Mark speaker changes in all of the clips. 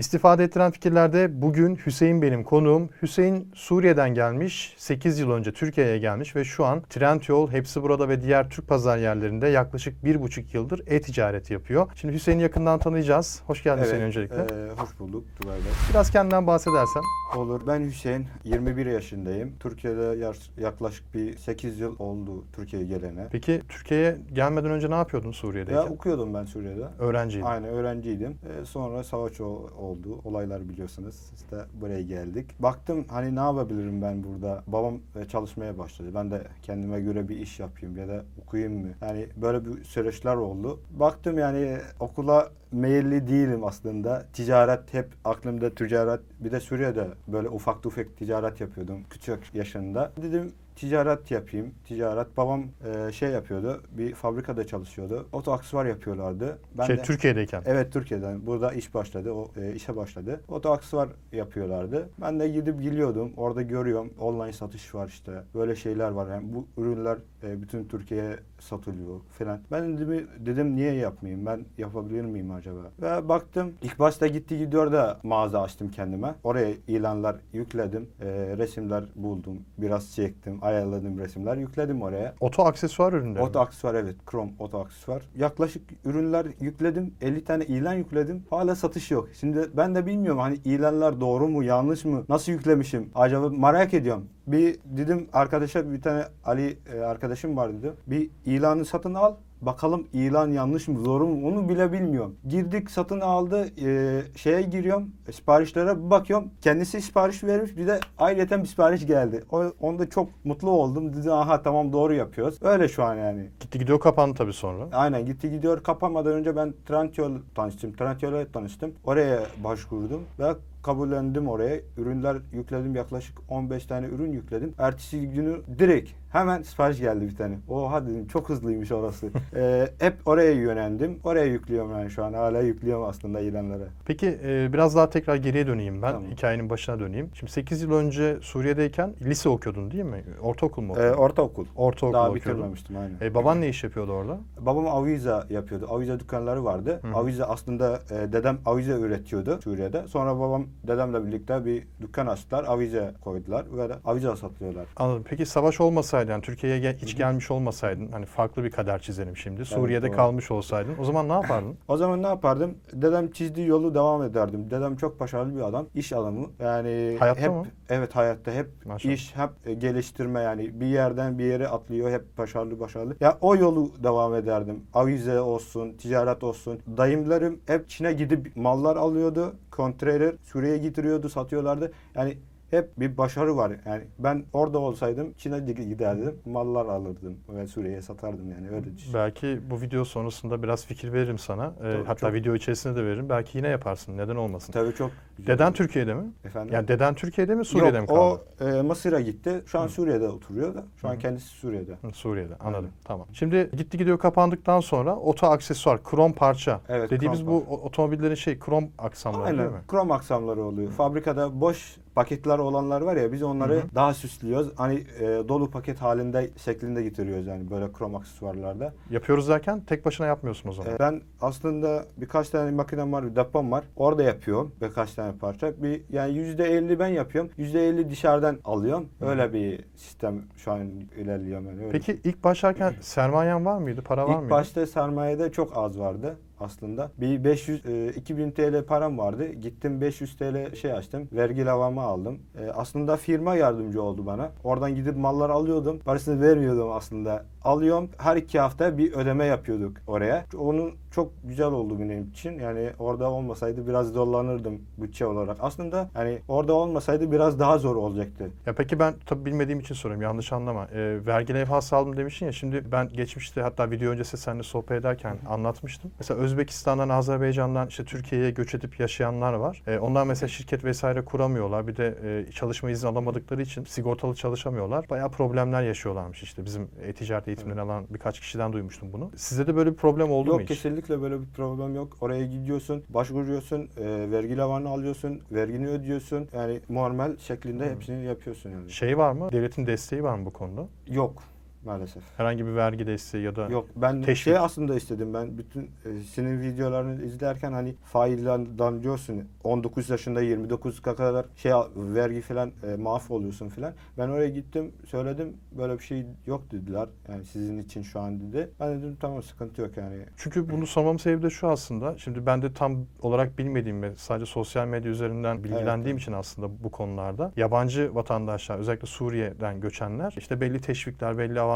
Speaker 1: İstifade ettiren fikirlerde bugün Hüseyin benim konuğum. Hüseyin Suriye'den gelmiş, 8 yıl önce Türkiye'ye gelmiş ve şu an Trendyol, Hepsi Burada ve diğer Türk pazar yerlerinde yaklaşık 1,5 yıldır e-ticaret yapıyor. Şimdi Hüseyin'i yakından tanıyacağız. Hoş geldin Hüseyin öncelikle.
Speaker 2: e, hoş bulduk Tugay Bey.
Speaker 1: Biraz kendinden bahsedersen.
Speaker 2: Olur. Ben Hüseyin, 21 yaşındayım. Türkiye'de yaklaşık bir 8 yıl oldu Türkiye'ye gelene.
Speaker 1: Peki Türkiye'ye gelmeden önce ne yapıyordun Suriye'deyken?
Speaker 2: Ya okuyordum ben Suriye'de.
Speaker 1: Öğrenciydin.
Speaker 2: Aynen öğrenciydim. E, sonra savaş o- oldu. Olaylar biliyorsunuz. İşte buraya geldik. Baktım hani ne yapabilirim ben burada? Babam e, çalışmaya başladı. Ben de kendime göre bir iş yapayım ya da okuyayım mı? Yani böyle bir süreçler oldu. Baktım yani okula meyilli değilim aslında. Ticaret hep aklımda ticaret. Bir de Suriye'de böyle ufak tefek ticaret yapıyordum küçük yaşında. Dedim ticaret yapayım. Ticaret. Babam e, şey yapıyordu. Bir fabrikada çalışıyordu. Oto aksesuar yapıyorlardı. Ben
Speaker 1: şey
Speaker 2: de-
Speaker 1: Türkiye'deyken.
Speaker 2: Evet Türkiye'den. Burada iş başladı. O e, işe başladı. Oto aksesuar yapıyorlardı. Ben de gidip geliyordum. Orada görüyorum. Online satış var işte. Böyle şeyler var. Yani bu ürünler e, bütün Türkiye'ye satılıyor falan. Ben dedim, dedim niye yapmayayım? Ben yapabilir miyim acaba? Ve baktım. ilk başta gitti gidiyor da mağaza açtım kendime. Oraya ilanlar yükledim. E, resimler buldum. Biraz çektim. Ayarladım resimler. Yükledim oraya.
Speaker 1: Oto aksesuar ürünleri. mi?
Speaker 2: Oto aksesuar evet. Chrome oto aksesuar. Yaklaşık ürünler yükledim. 50 tane ilan yükledim. Hala satış yok. Şimdi ben de bilmiyorum hani ilanlar doğru mu yanlış mı? Nasıl yüklemişim? Acaba merak ediyorum. Bir dedim arkadaşa bir tane Ali e, arkadaşım var dedi. Bir ilanı satın al. Bakalım ilan yanlış mı doğru mu onu bile bilmiyorum. Girdik satın aldı e, şeye giriyorum e, siparişlere bir bakıyorum. Kendisi sipariş vermiş bir de ayrıyeten bir sipariş geldi. O, onda çok mutlu oldum. Dedim aha tamam doğru yapıyoruz. Öyle şu an yani.
Speaker 1: Gitti gidiyor kapandı tabii sonra.
Speaker 2: Aynen gitti gidiyor. Kapanmadan önce ben Trendyol tanıştım. Trendyol'e tanıştım. Oraya başvurdum ve kabullendim oraya. Ürünler yükledim. Yaklaşık 15 tane ürün yükledim. Ertesi günü direkt hemen sipariş geldi bir tane. Oha dedim çok hızlıymış orası. Ee, hep oraya yöneldim. Oraya yüklüyorum yani şu an. Hala yüklüyorum aslında ilanları.
Speaker 1: Peki e, biraz daha tekrar geriye döneyim ben.
Speaker 2: Tamam.
Speaker 1: Hikayenin başına döneyim. Şimdi 8 yıl önce Suriye'deyken lise okuyordun değil mi? Ortaokul mu
Speaker 2: Ee, ortaokul.
Speaker 1: Ortaokul
Speaker 2: Daha
Speaker 1: okuyordun.
Speaker 2: bitirmemiştim aynen.
Speaker 1: E, baban ne iş yapıyordu orada?
Speaker 2: Babam avize yapıyordu. Avize dükkanları vardı.
Speaker 1: Hı.
Speaker 2: Avize aslında e, dedem avize üretiyordu Suriye'de. Sonra babam dedemle birlikte bir dükkan açtılar. Avize koydular ve avize satıyorlar.
Speaker 1: Anladım. Peki savaş olmasaydı yani Türkiye'ye gel- hiç gelmiş olmasaydın hani farklı bir kader çizelim şimdi. Suriye'de
Speaker 2: doğru.
Speaker 1: kalmış olsaydın o zaman ne yapardın?
Speaker 2: O zaman ne yapardım? Dedem çizdiği yolu devam ederdim. Dedem çok başarılı bir adam. iş adamı. Yani
Speaker 1: Hayatta
Speaker 2: hep
Speaker 1: mı?
Speaker 2: evet hayatta hep
Speaker 1: Maşallah.
Speaker 2: iş hep e, geliştirme yani bir yerden bir yere atlıyor hep başarılı başarılı. Ya o yolu devam ederdim. Avize olsun, ticaret olsun. Dayımlarım hep Çin'e gidip mallar alıyordu. Konteyner Suriye'ye getiriyordu, satıyorlardı. Yani hep bir başarı var. Yani ben orada olsaydım Çin'e giderdim, mallar alırdım ve Suriye'ye satardım yani öyle düşün.
Speaker 1: Belki bu video sonrasında biraz fikir veririm sana. E,
Speaker 2: Tabii,
Speaker 1: hatta
Speaker 2: çok.
Speaker 1: video içerisinde de veririm. Belki yine yaparsın. Neden olmasın?
Speaker 2: Tabii çok güzel.
Speaker 1: Deden Türkiye'de mi?
Speaker 2: Efendim?
Speaker 1: Yani deden Türkiye'de mi Suriye'de mi
Speaker 2: Yok,
Speaker 1: kaldı?
Speaker 2: o e, Mısır'a gitti. Şu an
Speaker 1: Hı.
Speaker 2: Suriye'de oturuyor da. Şu an
Speaker 1: Hı.
Speaker 2: kendisi Suriye'de.
Speaker 1: Hı, Suriye'de anladım.
Speaker 2: Aynen.
Speaker 1: Tamam. Şimdi gitti gidiyor kapandıktan sonra oto aksesuar, krom parça.
Speaker 2: Evet,
Speaker 1: Dediğimiz
Speaker 2: krom
Speaker 1: bu o- otomobillerin şey krom aksamları değil
Speaker 2: Aynen.
Speaker 1: mi?
Speaker 2: Krom aksamları oluyor. Fabrikada boş paketler olanlar var ya biz onları
Speaker 1: Hı hı.
Speaker 2: daha süslüyoruz. Hani e, dolu paket halinde şeklinde getiriyoruz yani böyle krom aksesuarlarda.
Speaker 1: Yapıyoruz derken tek başına yapmıyorsun o zaman.
Speaker 2: E, ben aslında birkaç tane makinem var, bir depom var. Orada yapıyorum birkaç tane parça. Bir yani %50 ben yapıyorum. %50 dışarıdan alıyorum. Öyle bir sistem şu an ilerliyor yani. Öyle.
Speaker 1: Peki ilk başlarken sermayen var mıydı? Para var
Speaker 2: İlk
Speaker 1: mıydı?
Speaker 2: başta sermayede çok az vardı aslında. Bir 500 e, 2000 TL param vardı. Gittim 500 TL şey açtım. Vergi lavamı aldım. E, aslında firma yardımcı oldu bana. Oradan gidip mallar alıyordum. Parasını vermiyordum aslında. Alıyorum. Her iki hafta bir ödeme yapıyorduk oraya. Onun çok güzel oldu benim için. Yani orada olmasaydı biraz zorlanırdım bütçe olarak. Aslında yani orada olmasaydı biraz daha zor olacaktı.
Speaker 1: Ya peki ben tabii bilmediğim için soruyorum. Yanlış anlama. Ee, vergi levhası aldım demiştin ya. Şimdi ben geçmişte hatta video öncesi seninle sohbet ederken anlatmıştım. Mesela Özbekistan'dan, Azerbaycan'dan işte Türkiye'ye göç edip yaşayanlar var. Ee, onlar mesela şirket vesaire kuramıyorlar. Bir de e, çalışma izni alamadıkları için sigortalı çalışamıyorlar. Bayağı problemler yaşıyorlarmış işte. Bizim e-ticaret eğitimleri alan birkaç kişiden duymuştum bunu. Sizde de böyle bir problem oldu
Speaker 2: yok
Speaker 1: mu hiç?
Speaker 2: kesinlikle böyle bir problem yok. Oraya gidiyorsun, başvuruyorsun, e, vergi lavanı alıyorsun, vergini ödüyorsun. Yani normal şeklinde hepsini yapıyorsun yani.
Speaker 1: Şey var mı? Devletin desteği var mı bu konuda?
Speaker 2: Yok. Maalesef.
Speaker 1: Herhangi bir vergi desteği ya da
Speaker 2: Yok ben
Speaker 1: Teşvik.
Speaker 2: şey aslında istedim ben bütün e, senin videolarını izlerken hani failden diyorsun 19 yaşında 29 kadar şey vergi falan e, muaf oluyorsun falan. Ben oraya gittim söyledim böyle bir şey yok dediler. Yani sizin için şu an dedi. Ben dedim tamam sıkıntı yok yani.
Speaker 1: Çünkü bunu sormamın sebebi de şu aslında. Şimdi ben de tam olarak bilmediğim ve sadece sosyal medya üzerinden bilgilendiğim
Speaker 2: Evet.
Speaker 1: için aslında bu konularda yabancı vatandaşlar özellikle Suriye'den göçenler işte belli teşvikler, belli avantajlar,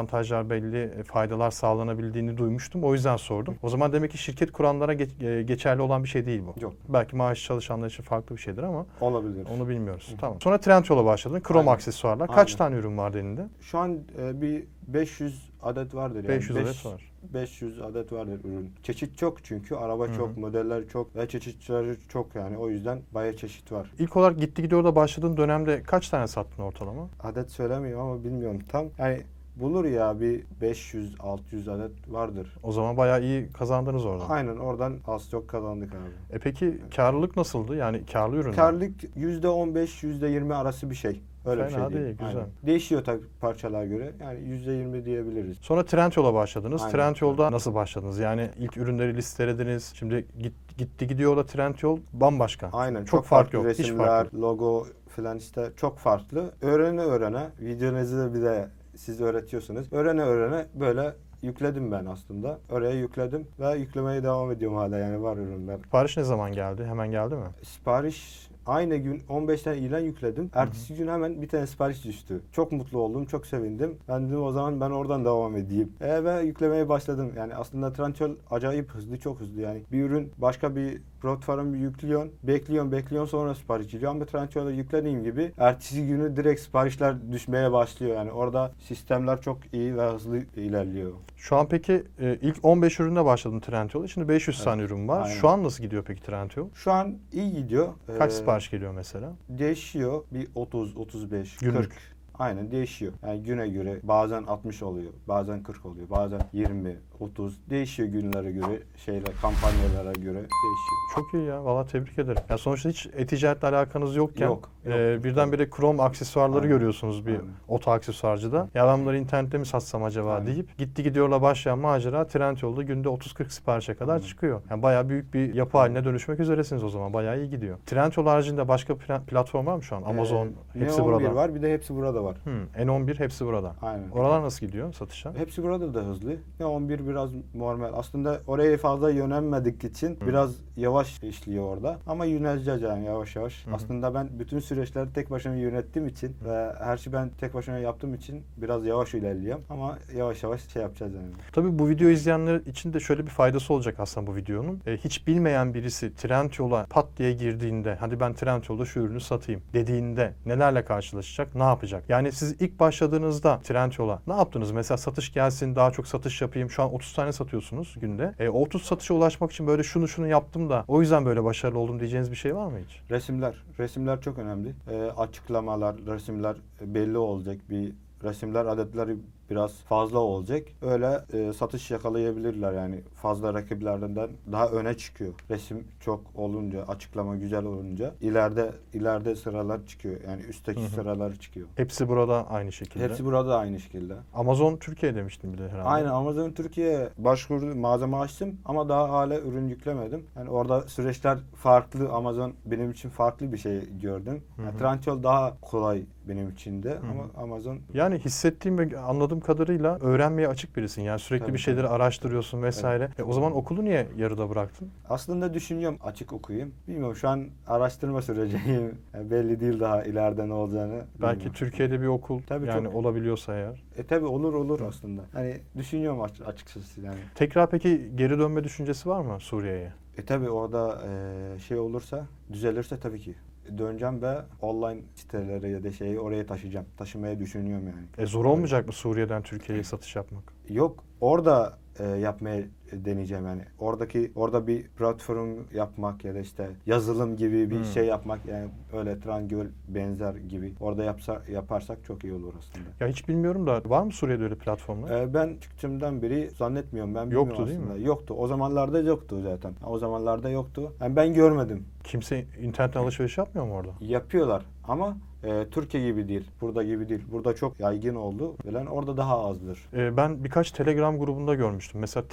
Speaker 1: belli e, faydalar sağlanabildiğini duymuştum. O yüzden sordum. O zaman demek ki şirket kuranlara ge- e, geçerli olan bir şey değil bu.
Speaker 2: Yok
Speaker 1: Belki maaş çalışanlar için farklı bir şeydir ama
Speaker 2: olabilir.
Speaker 1: onu bilmiyoruz.
Speaker 2: Hı.
Speaker 1: Tamam. Sonra Trendyol'a başladın. Krom
Speaker 2: Aynen.
Speaker 1: aksesuarlar. Kaç
Speaker 2: Aynen.
Speaker 1: tane ürün vardı elinde?
Speaker 2: Şu an e, bir 500 adet vardır yani.
Speaker 1: 500
Speaker 2: Beş-
Speaker 1: adet var.
Speaker 2: 500 adet vardır ürün. Çeşit çok çünkü araba
Speaker 1: Hı hı.
Speaker 2: çok, modeller çok ve çeşitleri çok yani o yüzden bayağı çeşit var.
Speaker 1: İlk olarak gitti gidiyor da başladığın dönemde kaç tane sattın ortalama?
Speaker 2: Adet söylemiyorum ama bilmiyorum tam. Yani bulur ya bir 500-600 adet vardır.
Speaker 1: O zaman bayağı iyi kazandınız oradan.
Speaker 2: Aynen oradan az çok kazandık abi.
Speaker 1: E peki karlılık nasıldı? Yani karlı ürün.
Speaker 2: Karlık %15 %20 arası bir şey. Öyle bir
Speaker 1: Fena
Speaker 2: şey değil.
Speaker 1: değil, güzel.
Speaker 2: Aynen. Değişiyor tabii parçalara göre. Yani %20 diyebiliriz.
Speaker 1: Sonra Trendyol'a başladınız.
Speaker 2: Aynen.
Speaker 1: Trendyol'da nasıl başladınız? Yani ilk ürünleri listelediniz. Şimdi git, gitti gidiyor da Trendyol bambaşka.
Speaker 2: Aynen.
Speaker 1: Çok, fark yok. Hiç
Speaker 2: Resimler,
Speaker 1: fark yok.
Speaker 2: logo falan işte çok farklı. Öğrene öğrene videonuzu da bir de siz öğretiyorsunuz. Öğrene öğrene böyle yükledim ben aslında. Oraya yükledim ve yüklemeye devam ediyorum hala yani var ürünler.
Speaker 1: Sipariş ne zaman geldi? Hemen geldi mi?
Speaker 2: Sipariş aynı gün 15 tane ilan yükledim. Ertesi gün hemen bir tane sipariş düştü. Çok mutlu oldum, çok sevindim. Ben dedim o zaman ben oradan devam edeyim. E, ve yüklemeye başladım. Yani aslında Trendyol acayip hızlı, çok hızlı. Yani bir ürün başka bir platform yüklüyorsun, bekliyorsun, bekliyorsun sonra sipariş geliyor. Ama Trendyol'a yüklediğim gibi ertesi günü direkt siparişler düşmeye başlıyor. Yani orada sistemler çok iyi ve hızlı ilerliyor.
Speaker 1: Şu an peki e, ilk 15 ürünle başladın Trendyol'da. Şimdi 500
Speaker 2: Evet.
Speaker 1: tane ürün var.
Speaker 2: Aynen.
Speaker 1: Şu an nasıl gidiyor peki Trendyol?
Speaker 2: Şu an iyi gidiyor.
Speaker 1: Kaç
Speaker 2: Ee,
Speaker 1: sipariş geliyor mesela?
Speaker 2: Değişiyor. Bir 30, 35,
Speaker 1: Günlük.
Speaker 2: 40. Aynen değişiyor. Yani güne göre bazen 60 oluyor, bazen 40 oluyor, bazen 20, 30. Değişiyor günlere göre, şeyler, kampanyalara göre değişiyor.
Speaker 1: Çok iyi ya. Valla tebrik ederim. Ya sonuçta hiç e-ticaretle alakanız yokken
Speaker 2: Yok, yok.
Speaker 1: e, birdenbire Chrome aksesuarları
Speaker 2: Aynen.
Speaker 1: görüyorsunuz bir
Speaker 2: Aynen.
Speaker 1: oto aksesuarcıda. Ya ben bunları internette mi satsam acaba
Speaker 2: Aynen.
Speaker 1: deyip gitti gidiyorla başlayan macera Trendyol'da günde 30-40 siparişe kadar
Speaker 2: Aynen.
Speaker 1: çıkıyor. Yani bayağı büyük bir yapı haline dönüşmek üzeresiniz o zaman. Bayağı iyi gidiyor. Trendyol haricinde başka pla- platform var mı şu an? Amazon,
Speaker 2: Ee,
Speaker 1: hepsi
Speaker 2: ne 11
Speaker 1: burada.
Speaker 2: var, bir de hepsi burada var.
Speaker 1: Hmm, N11 hepsi burada.
Speaker 2: Aynen.
Speaker 1: Oralar nasıl gidiyor satışa?
Speaker 2: Hepsi burada da hızlı. Ne 11 biraz normal. Aslında oraya fazla yönelmedik için
Speaker 1: Hı.
Speaker 2: biraz yavaş işliyor orada. Ama yöneleceğiz yani yavaş yavaş.
Speaker 1: Hı.
Speaker 2: Aslında ben bütün süreçleri tek başıma yönettiğim için ve her şeyi ben tek başıma yaptığım için biraz yavaş ilerliyorum. Ama yavaş yavaş şey yapacağız yani.
Speaker 1: Tabii bu video izleyenler için de şöyle bir faydası olacak aslında bu videonun. E, hiç bilmeyen birisi Trendyol'a pat diye girdiğinde hadi ben Trendyol'da şu ürünü satayım dediğinde nelerle karşılaşacak, ne yapacak? Yani siz ilk başladığınızda Trendyol'a ne yaptınız? Mesela satış gelsin, daha çok satış yapayım. Şu an 30 tane satıyorsunuz günde. E, o 30 satışa ulaşmak için böyle şunu şunu yaptım da o yüzden böyle başarılı oldum diyeceğiniz bir şey var mı hiç?
Speaker 2: Resimler. Resimler çok önemli. Ee, açıklamalar, resimler belli olacak. Bir resimler adetleri biraz fazla olacak. Öyle e, satış yakalayabilirler yani fazla rakiplerden daha öne çıkıyor. Resim çok olunca, açıklama güzel olunca ileride ileride sıralar çıkıyor. Yani üstteki
Speaker 1: Hı hı.
Speaker 2: sıralar çıkıyor.
Speaker 1: Hepsi burada aynı şekilde.
Speaker 2: Hepsi burada aynı şekilde.
Speaker 1: Amazon Türkiye demiştim bir de herhalde.
Speaker 2: Aynen Amazon Türkiye başvurdu malzeme açtım ama daha hala ürün yüklemedim. Yani orada süreçler farklı. Amazon benim için farklı bir şey gördüm.
Speaker 1: Hı
Speaker 2: Yani. Trendyol daha kolay benim için de ama Amazon
Speaker 1: Yani hissettiğim ve anladığım kadarıyla öğrenmeye açık birisin. Yani sürekli
Speaker 2: Tabii,
Speaker 1: bir şeyleri araştırıyorsun vesaire. E, o zaman okulu niye yarıda bıraktın?
Speaker 2: aslında düşünüyorum açık okuyayım. Bilmiyorum şu an araştırma süreciyim. Yani belli değil daha ileride ne olacağını.
Speaker 1: Belki
Speaker 2: bilmiyorum.
Speaker 1: Türkiye'de bir okul
Speaker 2: Tabii,
Speaker 1: yani
Speaker 2: çok.
Speaker 1: olabiliyorsa eğer.
Speaker 2: E tabi olur olur aslında. Hani düşünüyorum aç- açıkçası yani.
Speaker 1: Tekrar peki geri dönme düşüncesi var mı Suriye'ye?
Speaker 2: E tabi orada e, şey olursa, düzelirse tabii ki döneceğim ve online sitelere ya da şeyi oraya taşıyacağım. Taşımaya düşünüyorum yani.
Speaker 1: E zor olmayacak mı Suriye'den Türkiye'ye satış yapmak?
Speaker 2: Yok orada e, yapmaya deneyeceğim yani. Oradaki orada bir platform yapmak ya da işte yazılım gibi bir
Speaker 1: Hmm.
Speaker 2: şey yapmak yani öyle Trangöl benzer gibi. Orada yapsa yaparsak çok iyi olur aslında.
Speaker 1: Ya hiç bilmiyorum da var mı Suriye'de öyle platformlar?
Speaker 2: Ee, ben çıktığımdan beri zannetmiyorum ben bilmiyorum
Speaker 1: Yoktu değil mi?
Speaker 2: aslında. Yoktu. O zamanlarda yoktu zaten. O zamanlarda yoktu. Yani ben görmedim.
Speaker 1: Kimse internetten alışveriş yapmıyor mu orada?
Speaker 2: Yapıyorlar ama e, Türkiye gibi değil. Burada gibi değil. Burada çok yaygın oldu. Bilen orada daha azdır.
Speaker 1: Ee, ben birkaç Telegram grubunda görmüştüm. Mesela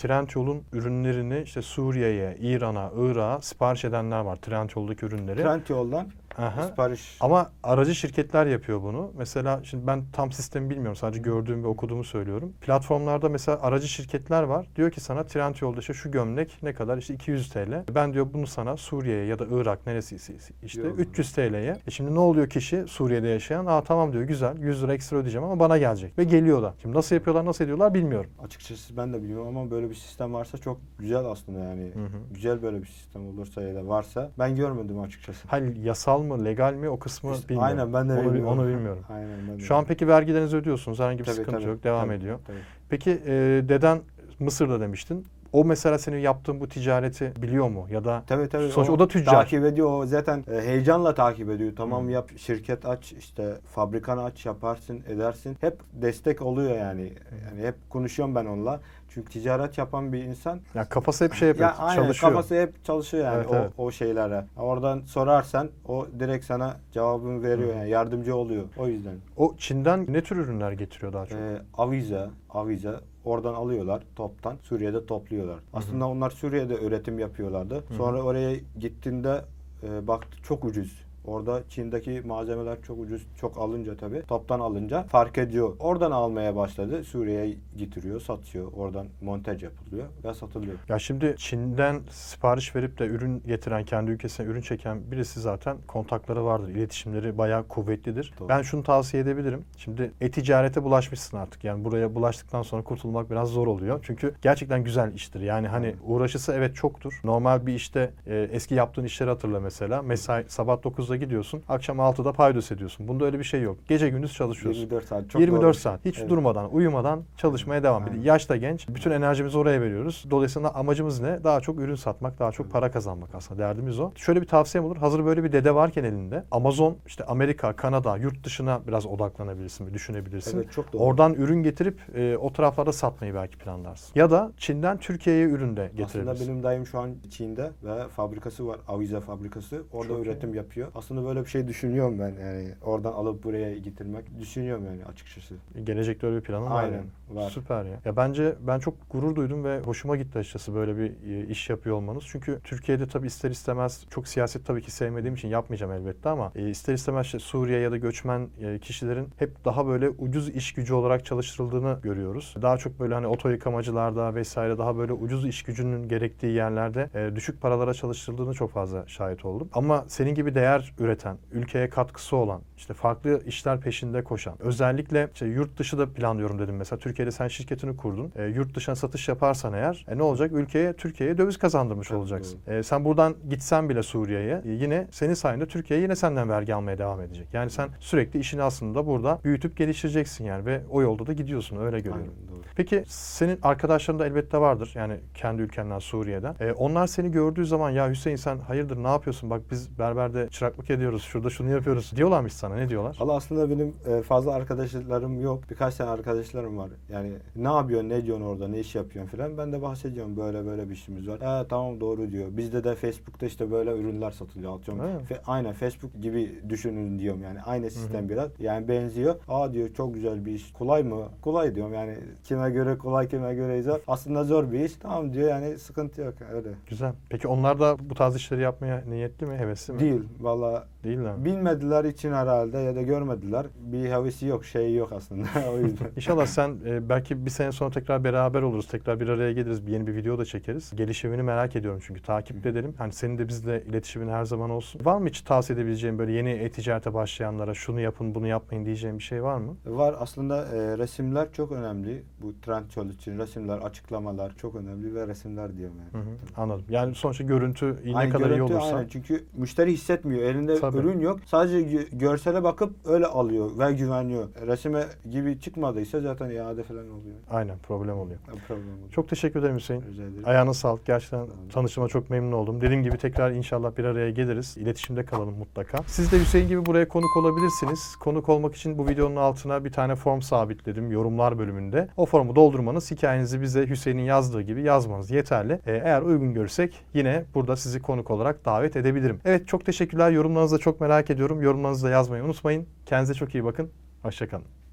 Speaker 1: Trendyol'un ürünlerini işte Suriye'ye, İran'a, Irak'a sipariş edenler var. Trendyol'daki ürünleri.
Speaker 2: Trendyol'dan
Speaker 1: Aha.
Speaker 2: sipariş
Speaker 1: Ama aracı şirketler yapıyor bunu. Mesela şimdi ben tam sistemi bilmiyorum. Sadece gördüğüm ve okuduğumu söylüyorum. Platformlarda mesela aracı şirketler var. Diyor ki sana Trendyol'da işte şu gömlek ne kadar? İşte 200 TL. Ben diyor bunu sana Suriye'ye ya da Irak neresi işte
Speaker 2: Diyor.
Speaker 1: 300 TL'ye. E şimdi ne oluyor kişi Suriye'de yaşayan? Aa tamam diyor güzel 100 lira ekstra ödeyeceğim ama bana gelecek. Ve geliyor da. Şimdi nasıl yapıyorlar nasıl ediyorlar bilmiyorum.
Speaker 2: açıkçası ben de bilmiyorum ama böyle bir sistem varsa çok güzel aslında yani.
Speaker 1: Hı hı.
Speaker 2: Güzel böyle bir sistem olursa ya da varsa ben görmedim açıkçası.
Speaker 1: Hayır yasal mı legal mi o kısmı
Speaker 2: İşte
Speaker 1: bilmiyorum.
Speaker 2: aynen ben de
Speaker 1: onu, bi-
Speaker 2: bilmiyorum.
Speaker 1: onu bilmiyorum.
Speaker 2: Aynen ben de
Speaker 1: Şu an peki vergilerinizi ödüyorsunuz. Herhangi bir
Speaker 2: Tabii,
Speaker 1: sıkıntı
Speaker 2: tabii,
Speaker 1: yok. Devam
Speaker 2: tabii,
Speaker 1: ediyor.
Speaker 2: tabii.
Speaker 1: Peki e, deden Mısır'da demiştin. O mesela senin yaptığın bu ticareti biliyor mu? Ya da
Speaker 2: Tabii tabii.
Speaker 1: Sonuç- o da tüccar.
Speaker 2: Takip ediyor. O zaten e, heyecanla takip ediyor. Tamam
Speaker 1: Hı.
Speaker 2: yap şirket aç işte fabrikanı aç yaparsın edersin. Hep destek oluyor yani. Yani hep konuşuyorum ben onunla. Çünkü ticaret yapan bir insan
Speaker 1: ya kafası hep şey yapıyor.
Speaker 2: ya aynen
Speaker 1: çalışıyor.
Speaker 2: kafası hep çalışıyor yani
Speaker 1: Evet,
Speaker 2: o,
Speaker 1: evet.
Speaker 2: o şeylere. Oradan sorarsan o direkt sana cevabını veriyor
Speaker 1: Hı.
Speaker 2: yani yardımcı oluyor. O yüzden.
Speaker 1: O Çin'den ne tür ürünler getiriyor daha çok?
Speaker 2: Ee, avize, avize oradan alıyorlar toptan Suriye'de topluyorlar. Aslında onlar Suriye'de üretim yapıyorlardı. Sonra oraya gittiğinde e, baktı çok ucuz. Orada Çin'deki malzemeler çok ucuz, çok alınca tabii. Toptan alınca fark ediyor. Oradan almaya başladı. Suriye'ye getiriyor, satıyor. Oradan montaj yapılıyor ve satılıyor.
Speaker 1: Ya şimdi Çin'den sipariş verip de ürün getiren, kendi ülkesine ürün çeken birisi zaten kontakları vardır. İletişimleri bayağı kuvvetlidir.
Speaker 2: Doğru.
Speaker 1: Ben şunu tavsiye edebilirim. Şimdi e-ticarete bulaşmışsın artık. Yani buraya bulaştıktan sonra kurtulmak biraz zor oluyor. Çünkü gerçekten güzel iştir. Yani hani uğraşısı evet çoktur. Normal bir işte e, eski yaptığın işleri hatırla mesela. Mesai sabah 9'da gidiyorsun, akşam 6'da paydos ediyorsun. Bunda öyle bir şey yok. Gece gündüz çalışıyorsun.
Speaker 2: 24 saat. Çok
Speaker 1: 24
Speaker 2: doğru
Speaker 1: saat hiç
Speaker 2: Evet.
Speaker 1: durmadan, uyumadan çalışmaya devam. Bir de
Speaker 2: Aynen.
Speaker 1: yaş da genç. Bütün enerjimizi oraya veriyoruz. Dolayısıyla amacımız ne? Daha çok ürün satmak, daha çok para kazanmak aslında. Derdimiz o. Şöyle bir tavsiyem olur. Hazır böyle bir dede varken elinde Amazon, işte Amerika, Kanada, yurt dışına biraz odaklanabilirsin, düşünebilirsin.
Speaker 2: Evet çok doğru.
Speaker 1: Oradan ürün getirip e, o taraflarda satmayı belki planlarsın. Ya da Çin'den Türkiye'ye ürün de
Speaker 2: Aslında
Speaker 1: getirebilirsin.
Speaker 2: benim dayım şu an Çin'de ve fabrikası var. Avize fabrikası. Orada
Speaker 1: Çok iyi.
Speaker 2: üretim yapıyor. Aslında böyle bir şey düşünüyorum ben yani. Oradan alıp buraya getirmek düşünüyorum yani açıkçası.
Speaker 1: Gelecekte öyle bir planın var
Speaker 2: Aynen,
Speaker 1: yani.
Speaker 2: var.
Speaker 1: Süper ya. Ya bence ben çok gurur duydum ve hoşuma gitti açıkçası böyle bir e, iş yapıyor olmanız. Çünkü Türkiye'de tabii ister istemez çok siyaset tabii ki sevmediğim için yapmayacağım elbette ama e, ister istemez işte Suriye ya da göçmen e, kişilerin hep daha böyle ucuz iş gücü olarak çalıştırıldığını görüyoruz. Daha çok böyle hani oto yıkamacılarda vesaire daha böyle ucuz iş gücünün gerektiği yerlerde düşük paralara çalıştırıldığını çok fazla şahit oldum. Ama senin gibi değer üreten, ülkeye katkısı olan, işte farklı işler peşinde koşan, özellikle işte yurt dışı da planlıyorum dedim mesela. Türkiye'de sen şirketini kurdun. E, yurt dışına satış yaparsan eğer e, ne olacak? Ülkeye, Türkiye'ye döviz kazandırmış
Speaker 2: Tabii,
Speaker 1: olacaksın. E, sen buradan gitsen bile Suriye'ye e, yine senin sayende Türkiye yine senden vergi almaya devam edecek. Yani sen sürekli işini aslında burada büyütüp geliştireceksin yani ve o yolda da gidiyorsun öyle görüyorum.
Speaker 2: Aynen doğru.
Speaker 1: Peki senin arkadaşların da elbette vardır yani kendi ülkenden Suriye'den. E, onlar seni gördüğü zaman ya Hüseyin sen hayırdır ne yapıyorsun bak biz berberde çıraklık ediyoruz şurada şunu yapıyoruz diyorlarmış sana ne diyorlar?
Speaker 2: Valla aslında benim e, fazla arkadaşlarım yok. Birkaç tane arkadaşlarım var. Yani ne yapıyorsun, ne diyorsun orada, ne iş yapıyorsun falan. Ben de bahsediyorum böyle böyle bir işimiz var. Ha tamam doğru diyor. Bizde de Facebook'ta işte böyle ürünler satılıyor. Atıyorum. Fe- aynen Facebook gibi düşünün diyorum yani. Aynı sistem biraz. Yani benziyor. Aa diyor çok güzel bir iş. Kolay mı? Kolay diyorum yani. Kime göre kolay, kime göre zor. Aslında zor bir iş. Tamam diyor yani sıkıntı yok öyle.
Speaker 1: Güzel. Peki onlar da bu tarz işleri yapmaya niyetli mi, hevesli mi?
Speaker 2: Değil. Valla
Speaker 1: Değiller mi?
Speaker 2: bilmediler için herhalde ya da görmediler. Bir havesi yok, şeyi yok aslında. o yüzden.
Speaker 1: İnşallah sen e, belki bir sene sonra tekrar beraber oluruz. Tekrar bir araya geliriz. Bir yeni bir video da çekeriz. Gelişimini merak ediyorum çünkü. Takip de edelim. Hani senin de bizle iletişimin her zaman olsun. Var mı hiç tavsiye edebileceğin böyle yeni e-ticarete başlayanlara şunu yapın bunu yapmayın diyeceğin bir şey var mı?
Speaker 2: Var aslında e, resimler çok önemli. Bu trend yol için resimler, açıklamalar çok önemli ve resimler diyorum yani.
Speaker 1: Hı hı, anladım. Yani sonuçta görüntü ne
Speaker 2: Aynı
Speaker 1: kadar iyi
Speaker 2: görüntü,
Speaker 1: olursa.
Speaker 2: aynen. Çünkü müşteri hissetmiyor. Elinde
Speaker 1: Tabii.
Speaker 2: ürün yok. Sadece gö- görsele bakıp öyle alıyor ve güveniyor. Resime gibi çıkmadıysa zaten iade falan oluyor.
Speaker 1: Aynen problem oluyor.
Speaker 2: Ya problem oluyor.
Speaker 1: Çok teşekkür ederim Hüseyin.
Speaker 2: Rica ederim.
Speaker 1: Ayağına sağlık. Gerçekten tanıştığıma çok memnun oldum. Dediğim gibi tekrar inşallah bir araya geliriz. İletişimde kalalım mutlaka. Siz de Hüseyin gibi buraya konuk olabilirsiniz. Konuk olmak için bu videonun altına bir tane form sabitledim yorumlar bölümünde. O formu doldurmanız, hikayenizi bize Hüseyin'in yazdığı gibi yazmanız yeterli. Ee, eğer uygun görürsek yine burada sizi konuk olarak davet edebilirim. Evet çok teşekkürler. Yorumlarınızı da çok merak ediyorum. Yorumlarınızı da yazmayı unutmayın. Kendinize çok iyi bakın. Hoşçakalın.